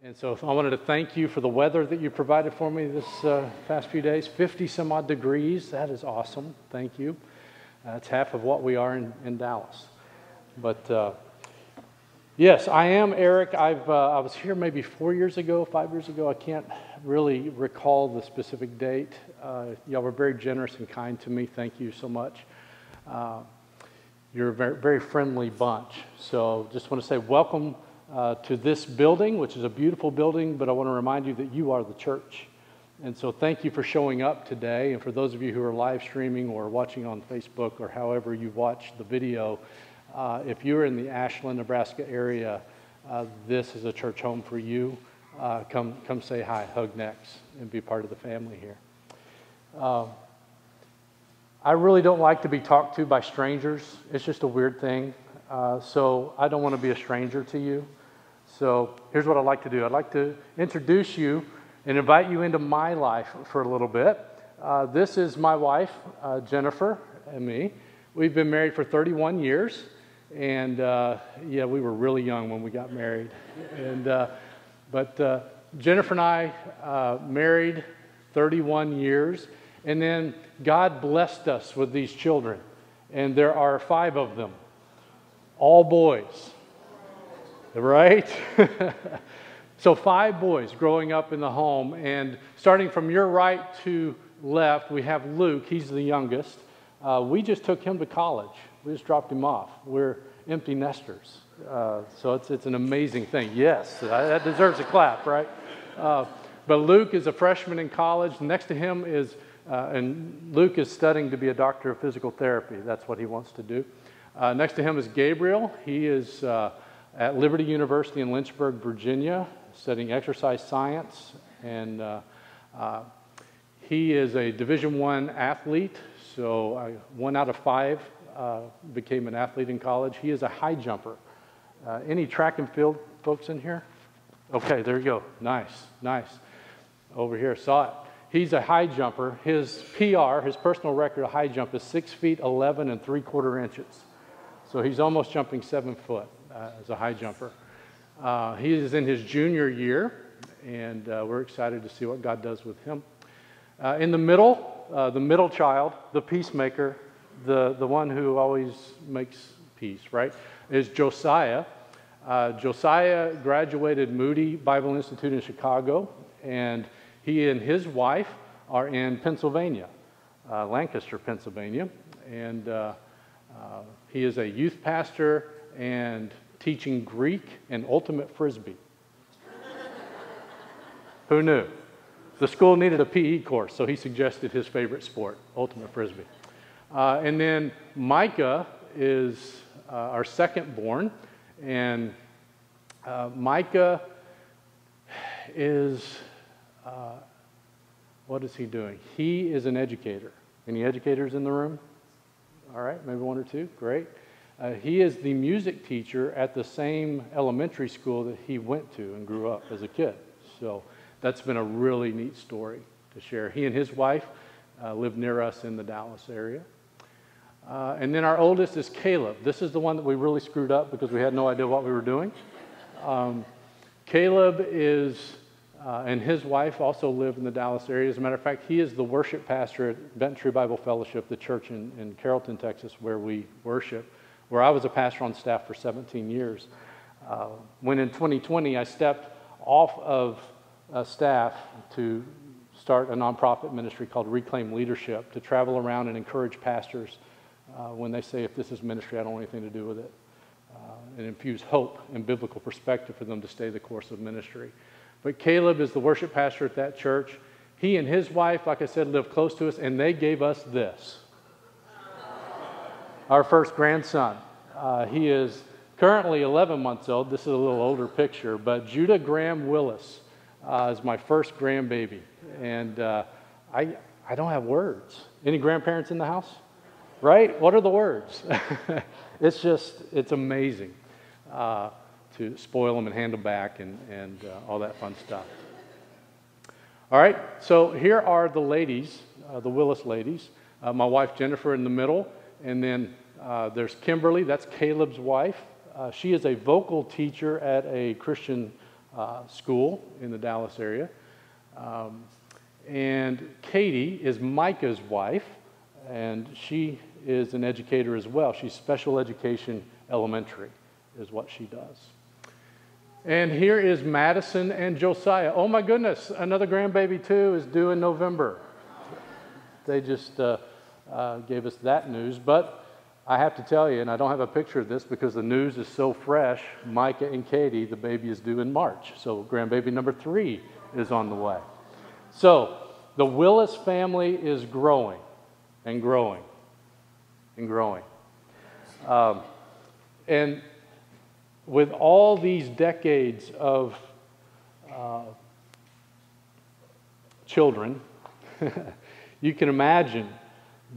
And so I wanted to thank you for the weather that you provided for me this uh, past few days 50 some odd degrees. That is awesome. Thank you. That's half of what we are in, in Dallas. But uh, yes, I am Eric. I've, uh, I was here maybe four years ago, five years ago. I can't really recall the specific date. Uh, y'all were very generous and kind to me. Thank you so much. Uh, you're a very, very friendly bunch. So just want to say welcome uh, to this building, which is a beautiful building, but I want to remind you that you are the church. And so thank you for showing up today. And for those of you who are live streaming or watching on Facebook or however you watch the video, uh, if you're in the Ashland, Nebraska area, uh, this is a church home for you. Uh, come, come say hi, hug necks, and be part of the family here. Uh, I really don't like to be talked to by strangers. It's just a weird thing. Uh, so I don't want to be a stranger to you. So here's what I'd like to do I'd like to introduce you and invite you into my life for a little bit. Uh, this is my wife, uh, Jennifer, and me. We've been married for 31 years. And uh, yeah, we were really young when we got married. And, uh, but uh, Jennifer and I uh, married 31 years. And then God blessed us with these children. And there are five of them, all boys right? so, five boys growing up in the home, and starting from your right to left, we have Luke. He's the youngest. Uh, we just took him to college. We just dropped him off. We're empty nesters. Uh, so it's, it's an amazing thing. Yes, that deserves a clap, right? Uh, but Luke is a freshman in college. Next to him is, uh, and Luke is studying to be a doctor of physical therapy. That's what he wants to do. Uh, next to him is Gabriel. He is uh, at Liberty University in Lynchburg, Virginia, studying exercise science, and uh, uh, he is a Division One athlete. So uh, one out of five uh, became an athlete in college. He is a high jumper. Uh, any track and field folks in here? Okay, there you go. Nice, nice. Over here, saw it. He's a high jumper. His PR, his personal record of high jump, is six feet eleven and three quarter inches. So he's almost jumping seven foot as a high jumper. Uh, he is in his junior year, and uh, we're excited to see what God does with him. Uh, in the middle, uh, the middle child, the peacemaker, the, the one who always makes peace, right, is Josiah. Uh, Josiah graduated Moody Bible Institute in Chicago, and he and his wife are in Pennsylvania, Lancaster, Pennsylvania, and he is a youth pastor and teaching Greek and ultimate frisbee. Who knew? The school needed a PE course, so he suggested his favorite sport, ultimate frisbee. Uh, and then Micah is uh, our second born, and uh, Micah is, uh, what is he doing? He is an educator. Any educators in the room? All right, maybe one or two. Great. Uh, he is the music teacher at the same elementary school that he went to and grew up as a kid. So that's been a really neat story to share. He and his wife uh, live near us in the Dallas area. Uh, and then our oldest is Caleb. This is the one that we really screwed up because we had no idea what we were doing. Um, Caleb is, uh, and his wife also live in the Dallas area. As a matter of fact, he is the worship pastor at Bent Tree Bible Fellowship, the church in, in Carrollton, Texas, where we worship where I was a pastor on staff for 17 years. Uh, when in 2020 I stepped off of uh, staff to start a nonprofit ministry called Reclaim Leadership to travel around and encourage pastors uh, when they say, if this is ministry, I don't want anything to do with it. Uh, and infuse hope and biblical perspective for them to stay the course of ministry. But Caleb is the worship pastor at that church. He and his wife, like I said, live close to us, and they gave us this our first grandson. Uh, he is currently 11 months old. This is a little older picture, but Judah Graham Willis uh, is my first grandbaby. And uh, I, I don't have words. Any grandparents in the house? Right? What are the words? it's just, it's amazing uh, to spoil them and hand them back and, and uh, all that fun stuff. All right, so here are the ladies, uh, the Willis ladies. my wife Jennifer in the middle, and then uh, there's Kimberly, that's Caleb's wife. Uh, she is a vocal teacher at a Christian uh, school in the Dallas area. Um, and Katie is Micah's wife, and she is an educator as well. She's special education elementary, is what she does. And here is Madison and Josiah. Oh my goodness, another grandbaby too is due in November. They just uh, gave us that news. But I have to tell you, and I don't have a picture of this because the news is so fresh Micah and Katie, the baby is due in March. So grandbaby number three is on the way. So the Willis family is growing and growing and growing. Um, and with all these decades of uh, children, you can imagine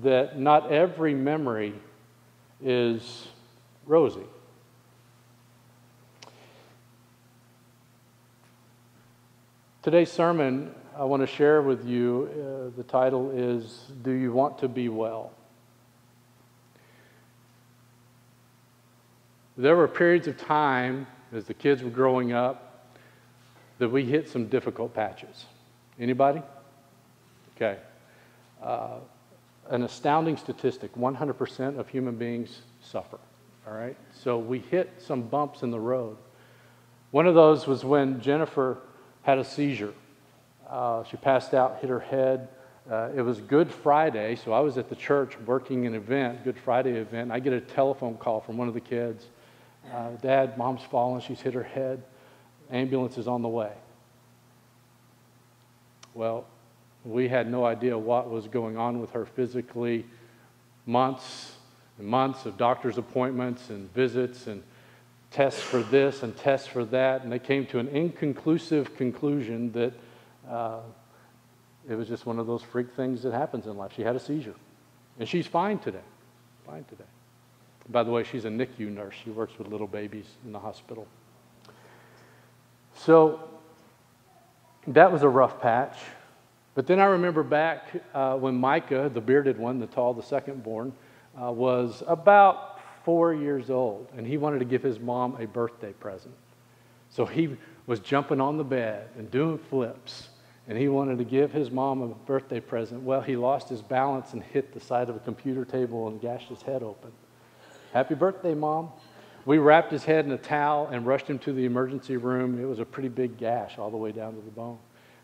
that not every memory is rosy. Today's sermon, I want to share with you, uh, the title is Do You Want to Be Well? There were periods of time as the kids were growing up that we hit some difficult patches. Anybody? Okay. Uh, an astounding statistic 100% of human beings suffer. All right? So we hit some bumps in the road. One of those was when Jennifer had a seizure. Uh, she passed out, hit her head. Uh, it was Good Friday, so I was at the church working an event, Good Friday event. I get a telephone call from one of the kids uh, Dad, mom's fallen. She's hit her head. Ambulance is on the way. Well, we had no idea what was going on with her physically. Months and months of doctor's appointments and visits and tests for this and tests for that. And they came to an inconclusive conclusion that uh, it was just one of those freak things that happens in life. She had a seizure. And she's fine today. Fine today. By the way, she's a NICU nurse. She works with little babies in the hospital. So that was a rough patch. But then I remember back uh, when Micah, the bearded one, the tall, the second born, uh, was about four years old, and he wanted to give his mom a birthday present. So he was jumping on the bed and doing flips, and he wanted to give his mom a birthday present. Well, he lost his balance and hit the side of a computer table and gashed his head open. Happy birthday, Mom. We wrapped his head in a towel and rushed him to the emergency room. It was a pretty big gash all the way down to the bone.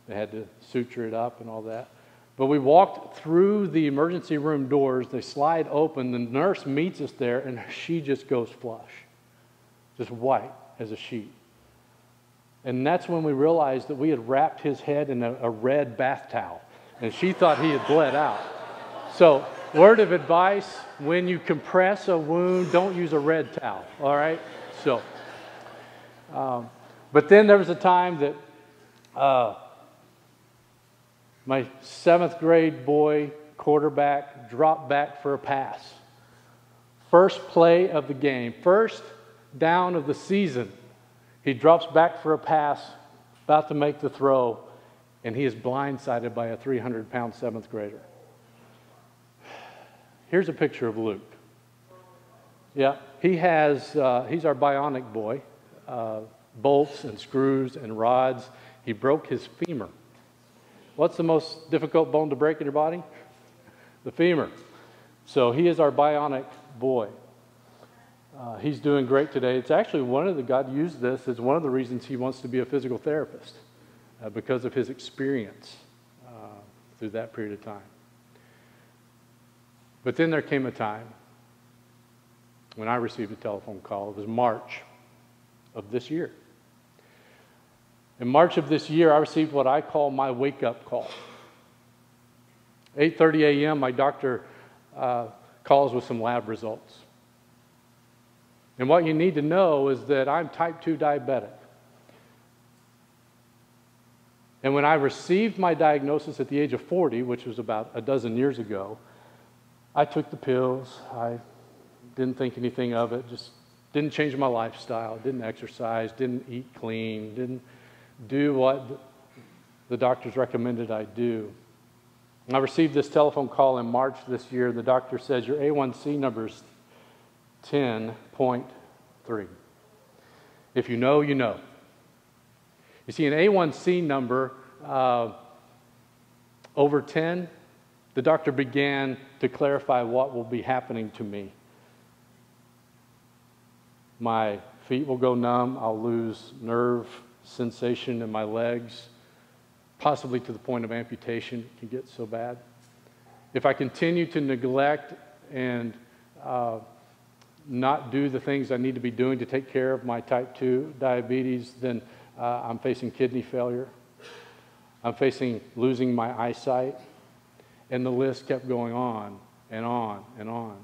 They had to suture it up and all that. But we walked through the emergency room doors. They slide open. The nurse meets us there, and she just goes flush, just white as a sheet. And that's when we realized that we had wrapped his head in a, a red bath towel, and she thought he had bled out. So Word of advice when you compress a wound, don't use a red towel, all right? So, um, but then there was a time that uh, my seventh grade boy quarterback dropped back for a pass. First play of the game, first down of the season. He drops back for a pass, about to make the throw, and he is blindsided by a 300 pound seventh grader. Here's a picture of Luke. Yeah, he has, uh, he's our bionic boy. Uh, bolts and screws and rods. He broke his femur. What's the most difficult bone to break in your body? The femur. So he is our bionic boy. Uh, he's doing great today. It's actually one of the, God used this as one of the reasons he wants to be a physical therapist uh, because of his experience uh, through that period of time. But then there came a time when I received a telephone call. It was March of this year. In March of this year, I received what I call my wake up call. 8:30 a.m., my doctor uh, calls with some lab results. And what you need to know is that I'm type 2 diabetic. And when I received my diagnosis at the age of 40, which was about a dozen years ago, I took the pills. I didn't think anything of it, just didn't change my lifestyle, didn't exercise, didn't eat clean, didn't do what the doctors recommended I do. I received this telephone call in March this year. The doctor says your A1C number is 10.3. If you know, you know. You see, an A1C number uh, over 10, the doctor began to clarify what will be happening to me. My feet will go numb, I'll lose nerve sensation in my legs, possibly to the point of amputation. It can get so bad. If I continue to neglect and uh, not do the things I need to be doing to take care of my type 2 diabetes, then uh, I'm facing kidney failure. I'm facing losing my eyesight. And the list kept going on and on and on.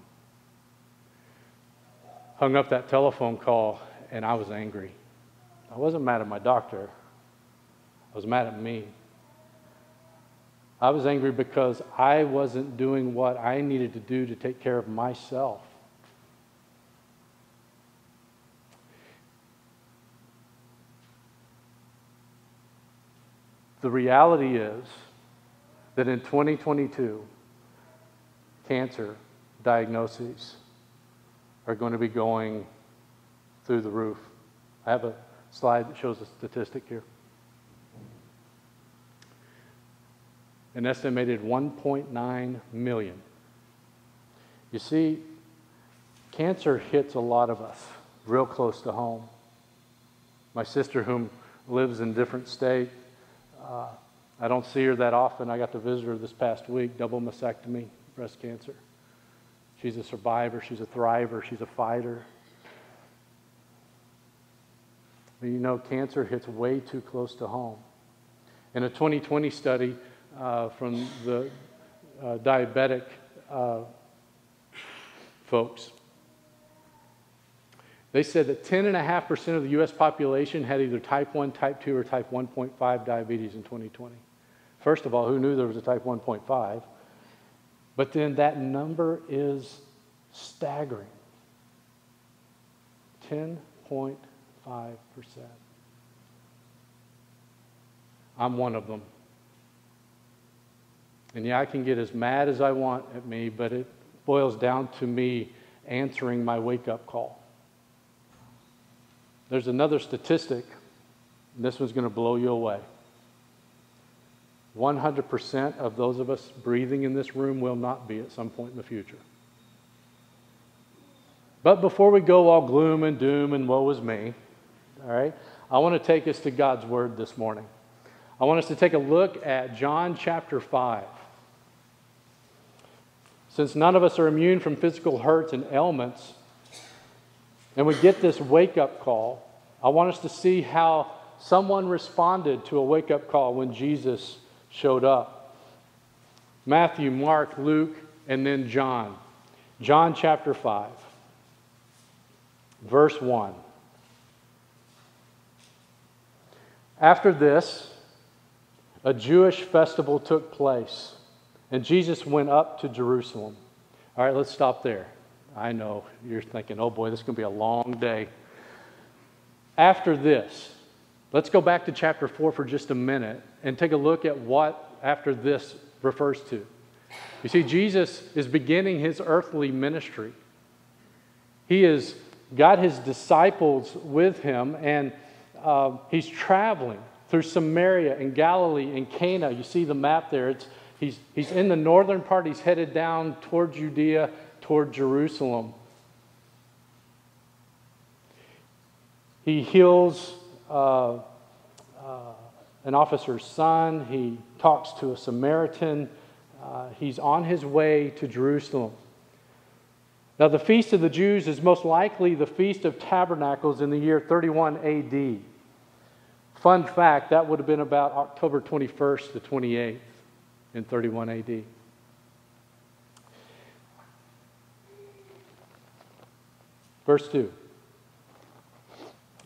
Hung up that telephone call, and I was angry. I wasn't mad at my doctor, I was mad at me. I was angry because I wasn't doing what I needed to do to take care of myself. The reality is that in 2022, cancer diagnoses are going to be going through the roof. I have a slide that shows a statistic here. An estimated 1.9 million. You see, cancer hits a lot of us real close to home. My sister, whom lives in a different state, uh, I don't see her that often. I got to visit her this past week, double mastectomy, breast cancer. She's a survivor, she's a thriver, she's a fighter. But you know, cancer hits way too close to home. In a 2020 study uh, from the uh, diabetic uh, folks, they said that 10.5% of the U.S. population had either type 1, type 2, or type 1.5 diabetes in 2020. First of all, who knew there was a type 1.5? But then that number is staggering 10.5%. I'm one of them. And yeah, I can get as mad as I want at me, but it boils down to me answering my wake up call. There's another statistic, and this one's going to blow you away. 100% of those of us breathing in this room will not be at some point in the future. But before we go all gloom and doom and woe is me, all right, I want to take us to God's Word this morning. I want us to take a look at John chapter 5. Since none of us are immune from physical hurts and ailments, and we get this wake up call, I want us to see how someone responded to a wake up call when Jesus showed up. Matthew, Mark, Luke, and then John. John chapter 5, verse 1. After this, a Jewish festival took place, and Jesus went up to Jerusalem. All right, let's stop there. I know you're thinking, oh boy, this is going to be a long day. After this, let's go back to chapter 4 for just a minute and take a look at what after this refers to. You see, Jesus is beginning his earthly ministry. He has got his disciples with him, and uh, he's traveling through Samaria and Galilee and Cana. You see the map there. It's, he's, he's in the northern part, he's headed down toward Judea toward Jerusalem. He heals uh, uh, an officer's son. He talks to a Samaritan. Uh, he's on his way to Jerusalem. Now, the Feast of the Jews is most likely the Feast of Tabernacles in the year 31 AD. Fun fact that would have been about October 21st to 28th in 31 AD. Verse 2.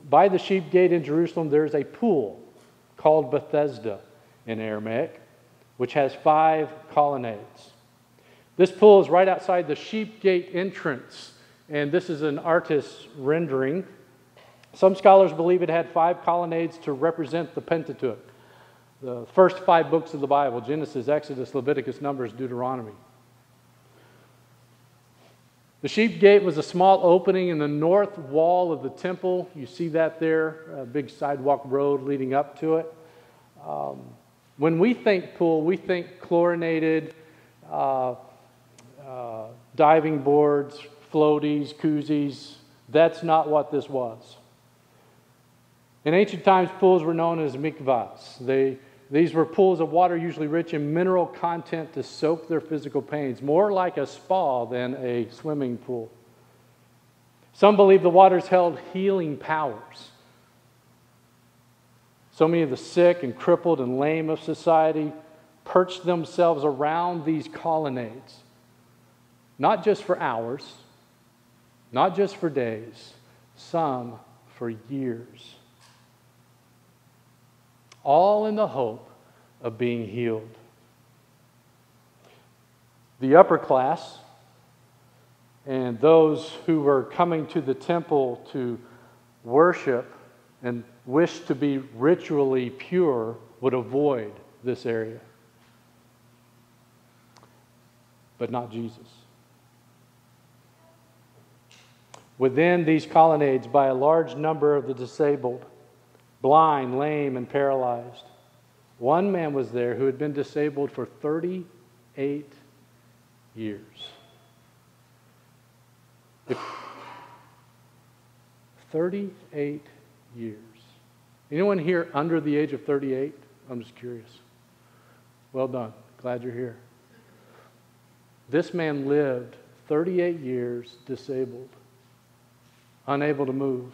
By the sheep gate in Jerusalem, there is a pool called Bethesda in Aramaic, which has five colonnades. This pool is right outside the sheep gate entrance, and this is an artist's rendering. Some scholars believe it had five colonnades to represent the Pentateuch, the first five books of the Bible Genesis, Exodus, Leviticus, Numbers, Deuteronomy. The sheep gate was a small opening in the north wall of the temple. You see that there, a big sidewalk road leading up to it. Um, when we think pool, we think chlorinated uh, uh, diving boards, floaties, koozies. That's not what this was. In ancient times, pools were known as mikvahs. They, these were pools of water usually rich in mineral content to soak their physical pains, more like a spa than a swimming pool. Some believe the waters held healing powers. So many of the sick and crippled and lame of society perched themselves around these colonnades, not just for hours, not just for days, some for years all in the hope of being healed. The upper class and those who were coming to the temple to worship and wish to be ritually pure would avoid this area. But not Jesus. Within these colonnades, by a large number of the disabled, blind, lame, and paralyzed. One man was there who had been disabled for 38 years. If 38 years. Anyone here under the age of 38? I'm just curious. Well done. Glad you're here. This man lived 38 years disabled, unable to move.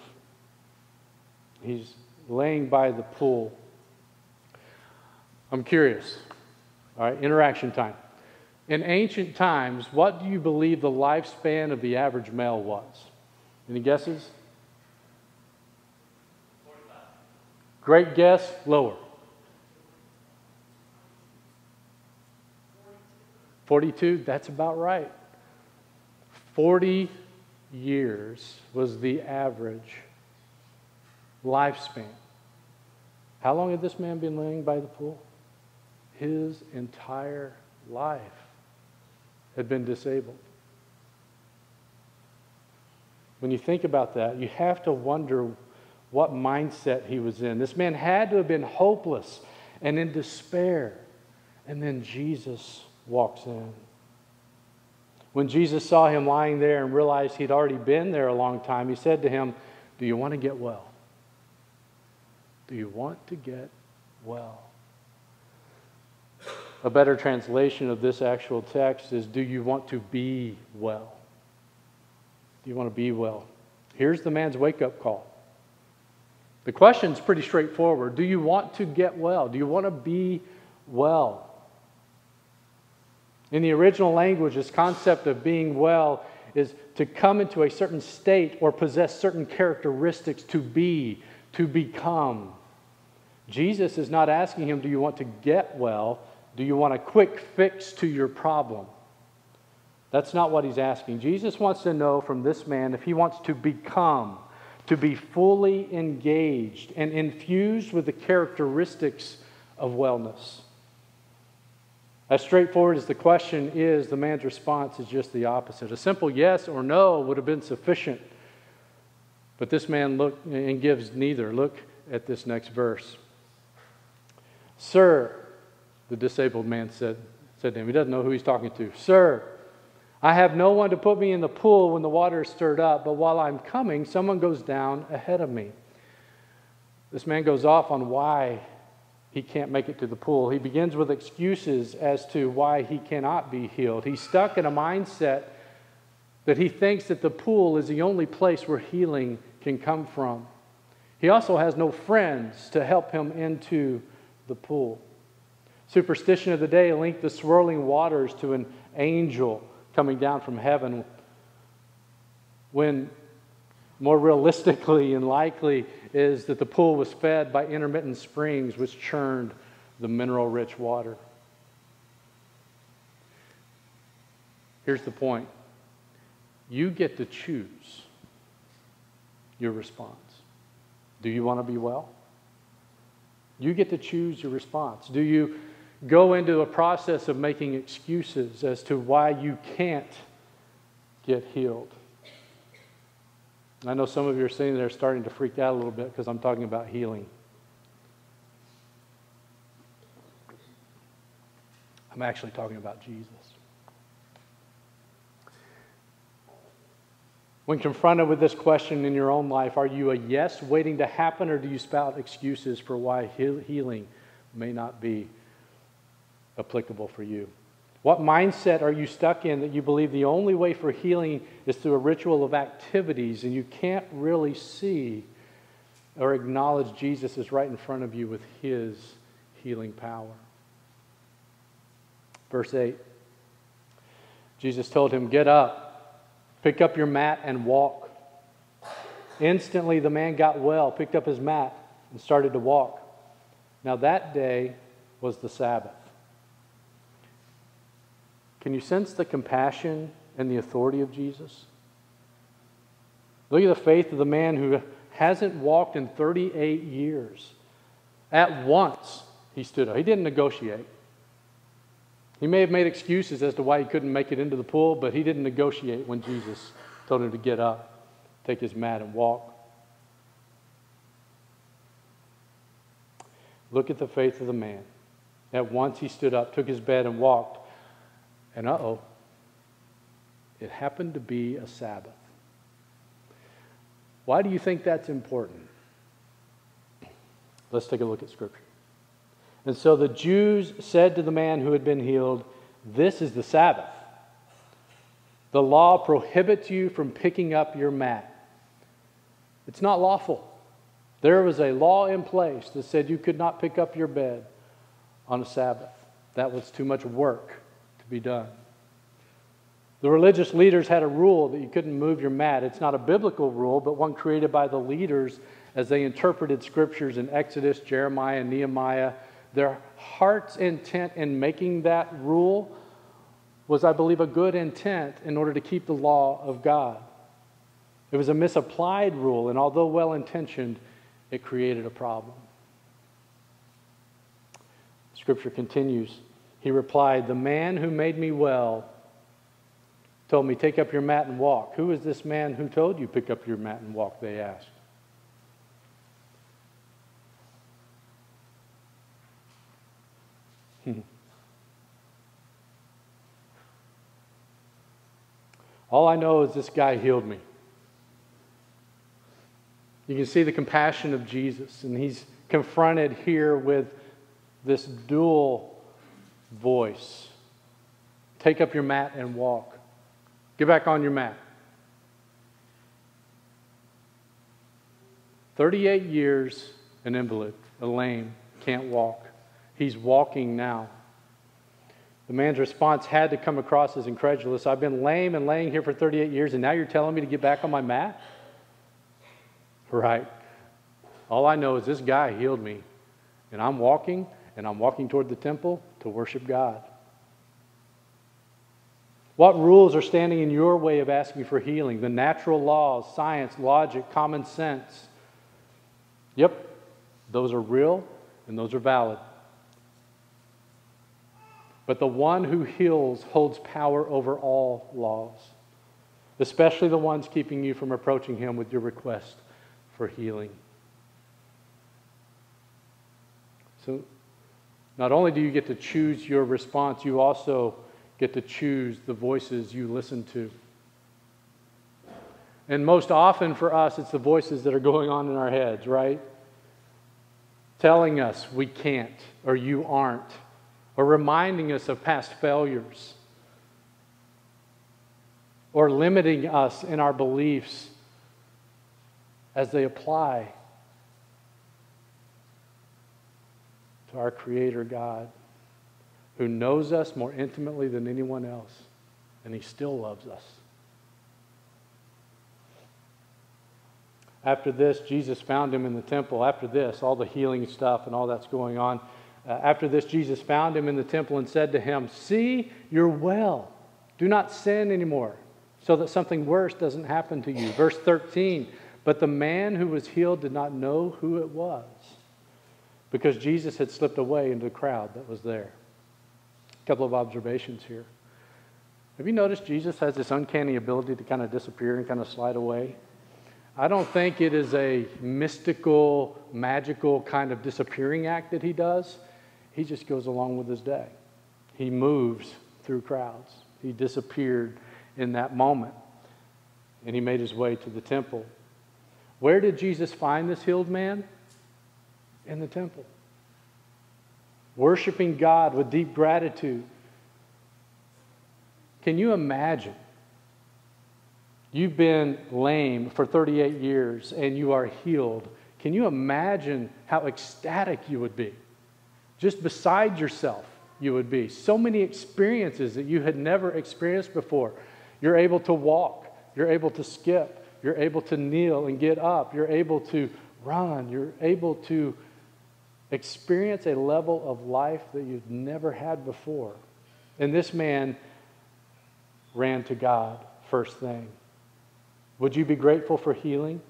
He's laying by the pool. I'm curious. All right, interaction time. In ancient times, what do you believe the lifespan of the average male was? Any guesses? 45. Great guess, lower. 42, that's about right. 40 years was the average lifespan. How long had this man been laying by the pool? His entire life had been disabled. When you think about that, you have to wonder what mindset he was in. This man had to have been hopeless and in despair. And then Jesus walks in. When Jesus saw him lying there and realized he'd already been there a long time, he said to him, Do you want to get well? Do you want to get well? A better translation of this actual text is Do you want to be well? Do you want to be well? Here's the man's wake up call. The question's pretty straightforward. Do you want to get well? Do you want to be well? In the original language, this concept of being well is to come into a certain state or possess certain characteristics to be, to become. Jesus is not asking him, Do you want to get well? Do you want a quick fix to your problem? That's not what he's asking. Jesus wants to know from this man if he wants to become, to be fully engaged and infused with the characteristics of wellness. As straightforward as the question is, the man's response is just the opposite. A simple yes or no would have been sufficient. But this man look and gives neither. Look at this next verse. Sir, the disabled man said, said to him, he doesn't know who he's talking to. Sir, I have no one to put me in the pool when the water is stirred up, but while I'm coming, someone goes down ahead of me. This man goes off on why he can't make it to the pool. He begins with excuses as to why he cannot be healed. He's stuck in a mindset that he thinks that the pool is the only place where healing can come from. He also has no friends to help him into the pool. Superstition of the day linked the swirling waters to an angel coming down from heaven, when more realistically and likely is that the pool was fed by intermittent springs which churned the mineral rich water. Here's the point you get to choose your response. Do you want to be well? You get to choose your response. Do you go into a process of making excuses as to why you can't get healed. I know some of you are sitting there starting to freak out a little bit because I'm talking about healing. I'm actually talking about Jesus. When confronted with this question in your own life, are you a yes waiting to happen, or do you spout excuses for why healing may not be applicable for you? What mindset are you stuck in that you believe the only way for healing is through a ritual of activities and you can't really see or acknowledge Jesus is right in front of you with his healing power? Verse 8 Jesus told him, Get up, pick up your mat, and walk. Instantly, the man got well, picked up his mat, and started to walk. Now, that day was the Sabbath. Can you sense the compassion and the authority of Jesus? Look at the faith of the man who hasn't walked in 38 years. At once, he stood up. He didn't negotiate. He may have made excuses as to why he couldn't make it into the pool, but he didn't negotiate when Jesus told him to get up, take his mat, and walk. Look at the faith of the man. At once he stood up, took his bed, and walked. And uh oh, it happened to be a Sabbath. Why do you think that's important? Let's take a look at Scripture. And so the Jews said to the man who had been healed, This is the Sabbath. The law prohibits you from picking up your mat. It's not lawful. There was a law in place that said you could not pick up your bed on a Sabbath. That was too much work to be done. The religious leaders had a rule that you couldn't move your mat. It's not a biblical rule, but one created by the leaders as they interpreted scriptures in Exodus, Jeremiah, Nehemiah. Their heart's intent in making that rule was, I believe, a good intent in order to keep the law of God. It was a misapplied rule, and although well intentioned, it created a problem. Scripture continues. He replied, The man who made me well told me, Take up your mat and walk. Who is this man who told you, Pick up your mat and walk? They asked. All I know is this guy healed me. You can see the compassion of Jesus, and he's confronted here with this dual voice. Take up your mat and walk. Get back on your mat. 38 years, an invalid, a lame, can't walk. He's walking now. The man's response had to come across as incredulous. I've been lame and laying here for 38 years, and now you're telling me to get back on my mat? Right. All I know is this guy healed me, and I'm walking, and I'm walking toward the temple to worship God. What rules are standing in your way of asking for healing? The natural laws, science, logic, common sense. Yep, those are real and those are valid. But the one who heals holds power over all laws, especially the ones keeping you from approaching him with your request for healing. So not only do you get to choose your response, you also get to choose the voices you listen to. And most often for us, it's the voices that are going on in our heads, right? Telling us we can't, or you aren't, or reminding us of past failures, or limiting us in our beliefs as they apply to our Creator God who knows us more intimately than anyone else, and He still loves us. After this, Jesus found him in the temple. After this, all the healing stuff and all that's going on. Uh, after this, Jesus found him in the temple and said to him, See, you're well. Do not sin anymore, so that something worse doesn't happen to you. Verse 13 But the man who was healed did not know who it was because Jesus had slipped away into the crowd that was there. A couple of observations here. Have you noticed Jesus has this uncanny ability to kind of disappear and kind of slide away? I don't think it is a mystical, magical kind of disappearing act that he does. He just goes along with his day. He moves through crowds. He disappeared in that moment and he made his way to the temple. Where did Jesus find this healed man? In the temple. Worshiping God with deep gratitude. Can you imagine You've been lame for 38 years and you are healed. Can you imagine how ecstatic you would be? Just beside yourself, you would be. So many experiences that you had never experienced before. You're able to walk, you're able to skip, you're able to kneel and get up, you're able to run, you're able to experience a level of life that you've never had before. And this man ran to God first thing. Would you be grateful for healing?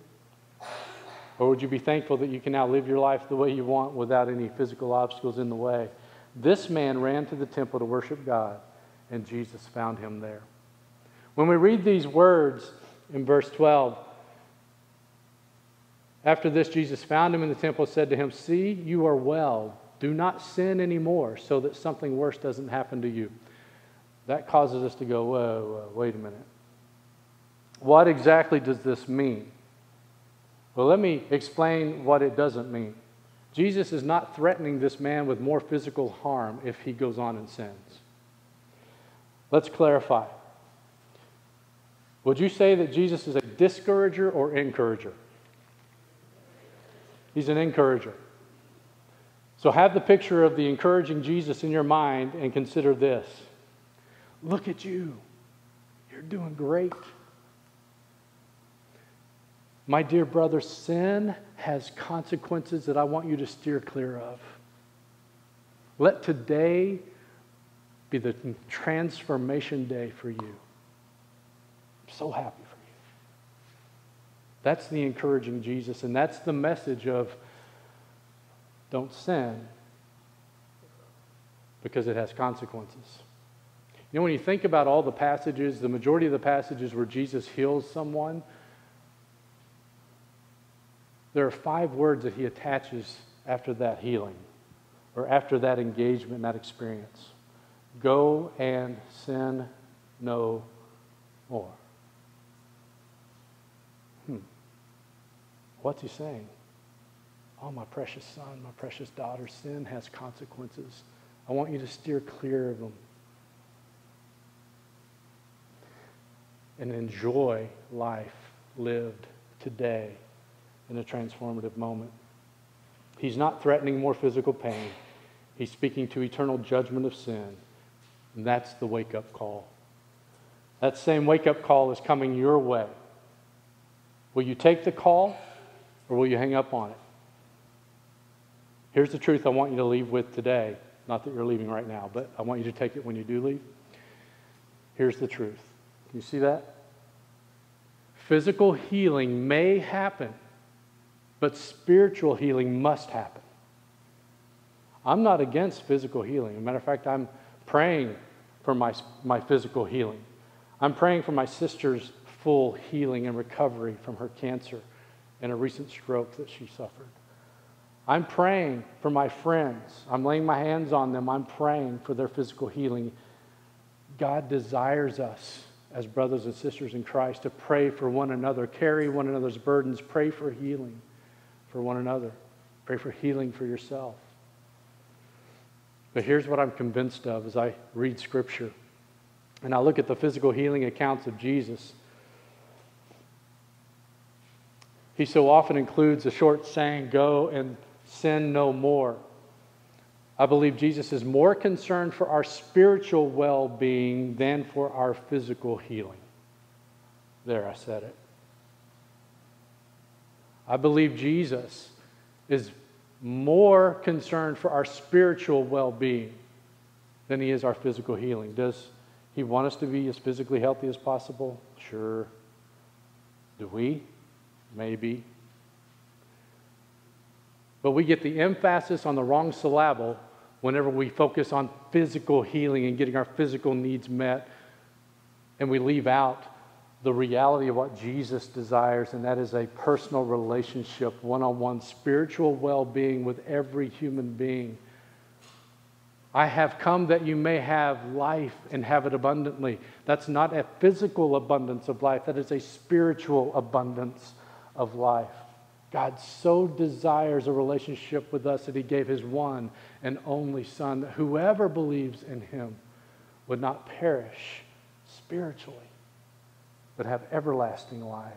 Or would you be thankful that you can now live your life the way you want without any physical obstacles in the way? This man ran to the temple to worship God, and Jesus found him there. When we read these words in verse 12, after this, Jesus found him in the temple and said to him, See, you are well. Do not sin anymore so that something worse doesn't happen to you. That causes us to go, Whoa, whoa wait a minute. What exactly does this mean? Well, let me explain what it doesn't mean. Jesus is not threatening this man with more physical harm if he goes on and sins. Let's clarify. Would you say that Jesus is a discourager or encourager? He's an encourager. So have the picture of the encouraging Jesus in your mind and consider this. Look at you. You're doing great. My dear brother, sin has consequences that I want you to steer clear of. Let today be the transformation day for you. I'm so happy for you. That's the encouraging Jesus, and that's the message of don't sin because it has consequences. You know, when you think about all the passages, the majority of the passages where Jesus heals someone, there are five words that he attaches after that healing or after that engagement, that experience. Go and sin no more. Hmm. What's he saying? Oh, my precious son, my precious daughter, sin has consequences. I want you to steer clear of them. And enjoy life lived today in a transformative moment. He's not threatening more physical pain. He's speaking to eternal judgment of sin. And that's the wake up call. That same wake up call is coming your way. Will you take the call or will you hang up on it? Here's the truth I want you to leave with today. Not that you're leaving right now, but I want you to take it when you do leave. Here's the truth. You see that? Physical healing may happen but spiritual healing must happen. I'm not against physical healing. As a matter of fact, I'm praying for my, my physical healing. I'm praying for my sister's full healing and recovery from her cancer and a recent stroke that she suffered. I'm praying for my friends. I'm laying my hands on them. I'm praying for their physical healing. God desires us as brothers and sisters in Christ to pray for one another, carry one another's burdens, pray for healing for one another. Pray for healing for yourself. But here's what I'm convinced of as I read Scripture and I look at the physical healing accounts of Jesus. He so often includes a short saying, Go and sin no more. I believe Jesus is more concerned for our spiritual well being than for our physical healing. There, I said it. I believe Jesus is more concerned for our spiritual well being than he is our physical healing. Does he want us to be as physically healthy as possible? Sure. Do we? Maybe. But we get the emphasis on the wrong syllable whenever we focus on physical healing and getting our physical needs met and we leave out the reality of what Jesus desires, and that is a personal relationship, one on one spiritual well being with every human being. I have come that you may have life and have it abundantly. That's not a physical abundance of life, that is a spiritual abundance of life. God so desires a relationship with us that he gave his one and only Son, that whoever believes in him would not perish spiritually, but have everlasting life.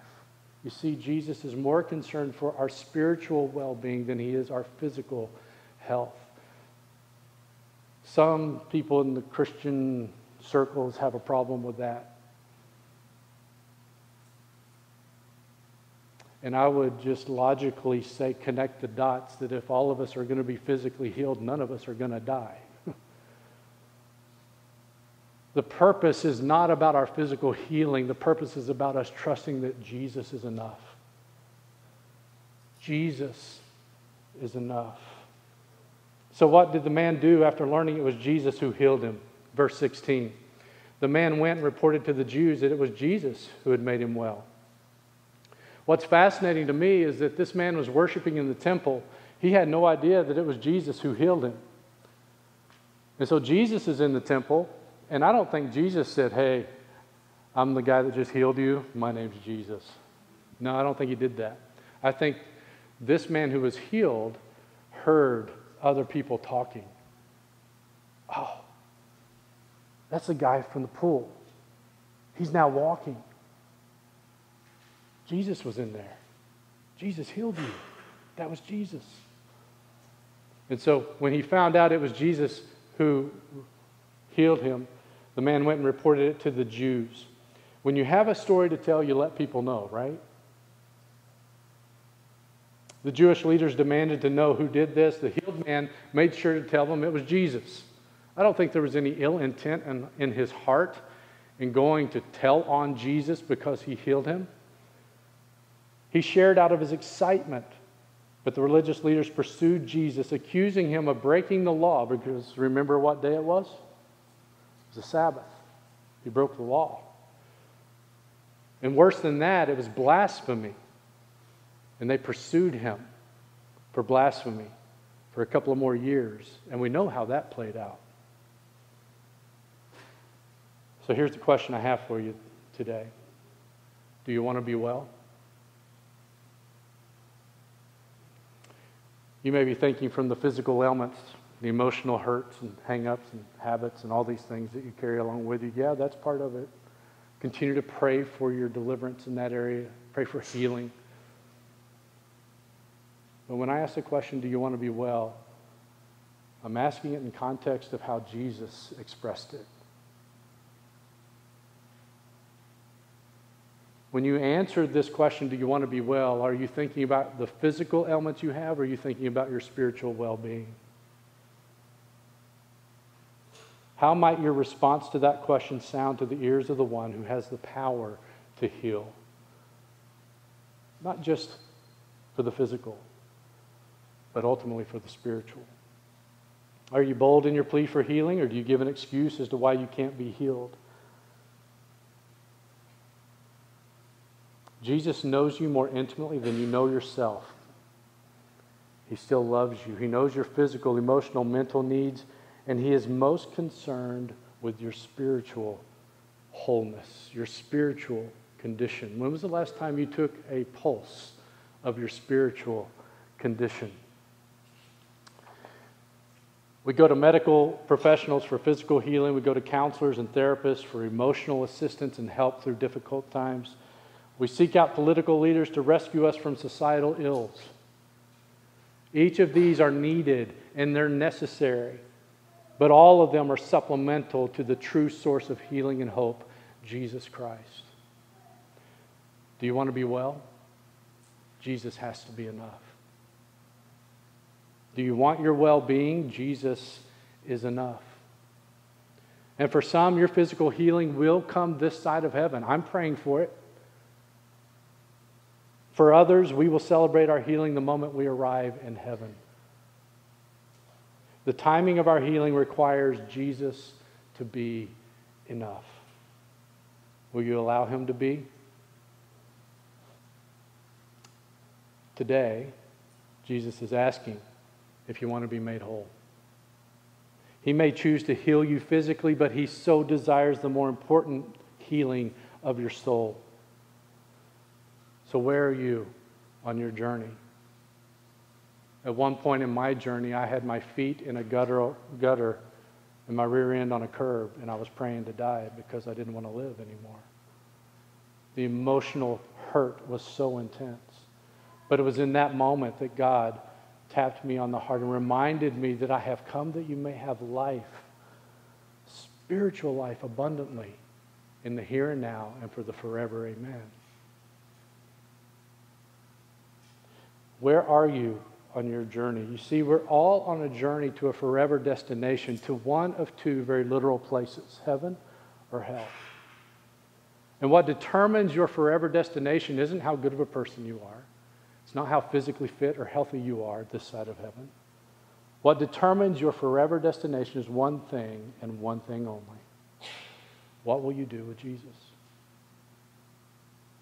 You see, Jesus is more concerned for our spiritual well being than he is our physical health. Some people in the Christian circles have a problem with that. And I would just logically say, connect the dots that if all of us are going to be physically healed, none of us are going to die. The purpose is not about our physical healing, the purpose is about us trusting that Jesus is enough. Jesus is enough. So, what did the man do after learning it was Jesus who healed him? Verse 16. The man went and reported to the Jews that it was Jesus who had made him well. What's fascinating to me is that this man was worshiping in the temple. He had no idea that it was Jesus who healed him. And so Jesus is in the temple, and I don't think Jesus said, Hey, I'm the guy that just healed you. My name's Jesus. No, I don't think he did that. I think this man who was healed heard other people talking. Oh, that's the guy from the pool. He's now walking. Jesus was in there. Jesus healed you. That was Jesus. And so when he found out it was Jesus who healed him, the man went and reported it to the Jews. When you have a story to tell, you let people know, right? The Jewish leaders demanded to know who did this. The healed man made sure to tell them it was Jesus. I don't think there was any ill intent in, in his heart in going to tell on Jesus because he healed him. He shared out of his excitement, but the religious leaders pursued Jesus, accusing him of breaking the law because remember what day it was? The Sabbath. He broke the law. And worse than that, it was blasphemy. And they pursued him for blasphemy for a couple of more years. And we know how that played out. So here's the question I have for you today Do you want to be well? You may be thinking from the physical ailments, the emotional hurts and hang ups and habits and all these things that you carry along with you. Yeah, that's part of it. Continue to pray for your deliverance in that area, pray for healing. But when I ask the question, do you want to be well? I'm asking it in context of how Jesus expressed it. When you answered this question, do you want to be well, are you thinking about the physical ailments you have, or are you thinking about your spiritual well being? How might your response to that question sound to the ears of the one who has the power to heal? Not just for the physical, but ultimately for the spiritual. Are you bold in your plea for healing, or do you give an excuse as to why you can't be healed? Jesus knows you more intimately than you know yourself. He still loves you. He knows your physical, emotional, mental needs, and He is most concerned with your spiritual wholeness, your spiritual condition. When was the last time you took a pulse of your spiritual condition? We go to medical professionals for physical healing. We go to counselors and therapists for emotional assistance and help through difficult times. We seek out political leaders to rescue us from societal ills. Each of these are needed and they're necessary, but all of them are supplemental to the true source of healing and hope, Jesus Christ. Do you want to be well? Jesus has to be enough. Do you want your well being? Jesus is enough. And for some, your physical healing will come this side of heaven. I'm praying for it. For others, we will celebrate our healing the moment we arrive in heaven. The timing of our healing requires Jesus to be enough. Will you allow Him to be? Today, Jesus is asking if you want to be made whole. He may choose to heal you physically, but He so desires the more important healing of your soul. So, where are you on your journey? At one point in my journey, I had my feet in a gutter, gutter and my rear end on a curb, and I was praying to die because I didn't want to live anymore. The emotional hurt was so intense. But it was in that moment that God tapped me on the heart and reminded me that I have come that you may have life, spiritual life abundantly in the here and now and for the forever. Amen. Where are you on your journey? You see, we're all on a journey to a forever destination, to one of two very literal places heaven or hell. And what determines your forever destination isn't how good of a person you are. It's not how physically fit or healthy you are this side of heaven. What determines your forever destination is one thing and one thing only. What will you do with Jesus?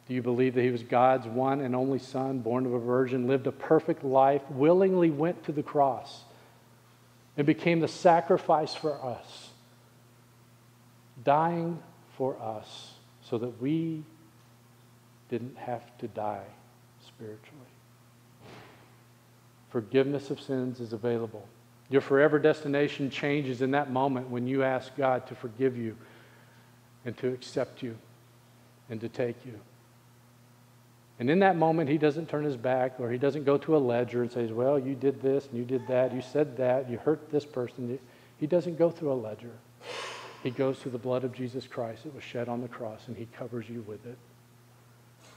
Do you believe that he was God's one and only Son, born of a virgin, lived a perfect life, willingly went to the cross, and became the sacrifice for us, dying for us so that we didn't have to die spiritually? Forgiveness of sins is available. Your forever destination changes in that moment when you ask God to forgive you and to accept you and to take you. And in that moment, he doesn't turn his back or he doesn't go to a ledger and says, Well, you did this and you did that, you said that, you hurt this person. He doesn't go through a ledger. He goes to the blood of Jesus Christ that was shed on the cross and he covers you with it.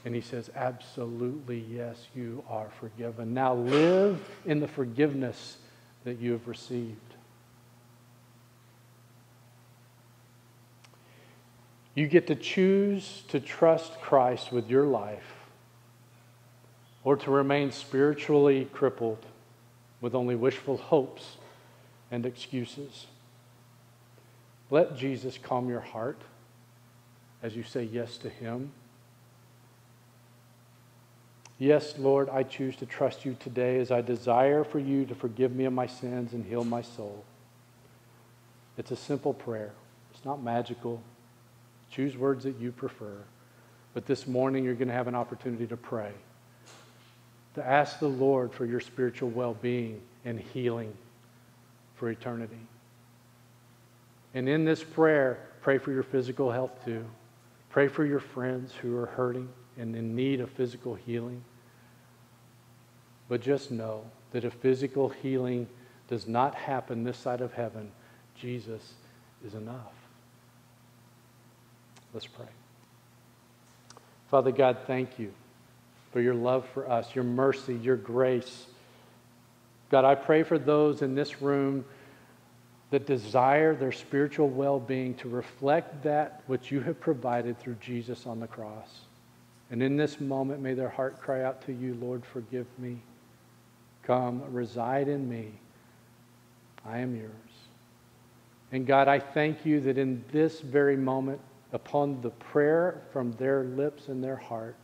And he says, Absolutely, yes, you are forgiven. Now live in the forgiveness that you have received. You get to choose to trust Christ with your life or to remain spiritually crippled with only wishful hopes and excuses. Let Jesus calm your heart as you say yes to Him. Yes, Lord, I choose to trust you today as I desire for you to forgive me of my sins and heal my soul. It's a simple prayer, it's not magical. Choose words that you prefer. But this morning, you're going to have an opportunity to pray to ask the Lord for your spiritual well being and healing for eternity. And in this prayer, pray for your physical health too. Pray for your friends who are hurting and in need of physical healing. But just know that if physical healing does not happen this side of heaven, Jesus is enough. Let's pray. Father God, thank you for your love for us, your mercy, your grace. God, I pray for those in this room that desire their spiritual well being to reflect that which you have provided through Jesus on the cross. And in this moment, may their heart cry out to you, Lord, forgive me. Come, reside in me. I am yours. And God, I thank you that in this very moment, upon the prayer from their lips and their heart,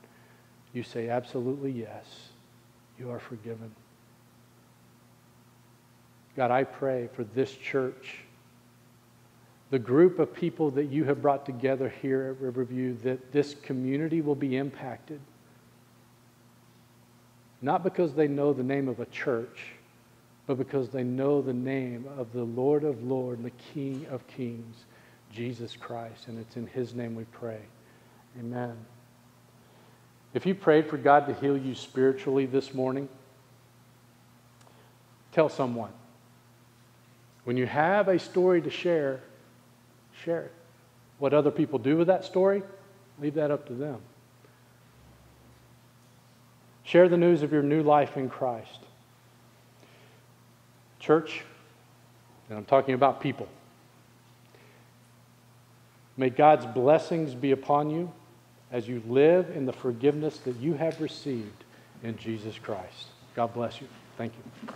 you say, absolutely yes, you are forgiven. God, I pray for this church, the group of people that you have brought together here at Riverview, that this community will be impacted. Not because they know the name of a church, but because they know the name of the Lord of Lords, and the King of Kings, Jesus Christ. And it's in his name we pray. Amen. If you prayed for God to heal you spiritually this morning, tell someone. When you have a story to share, share it. What other people do with that story, leave that up to them. Share the news of your new life in Christ. Church, and I'm talking about people. May God's blessings be upon you as you live in the forgiveness that you have received in Jesus Christ. God bless you. Thank you.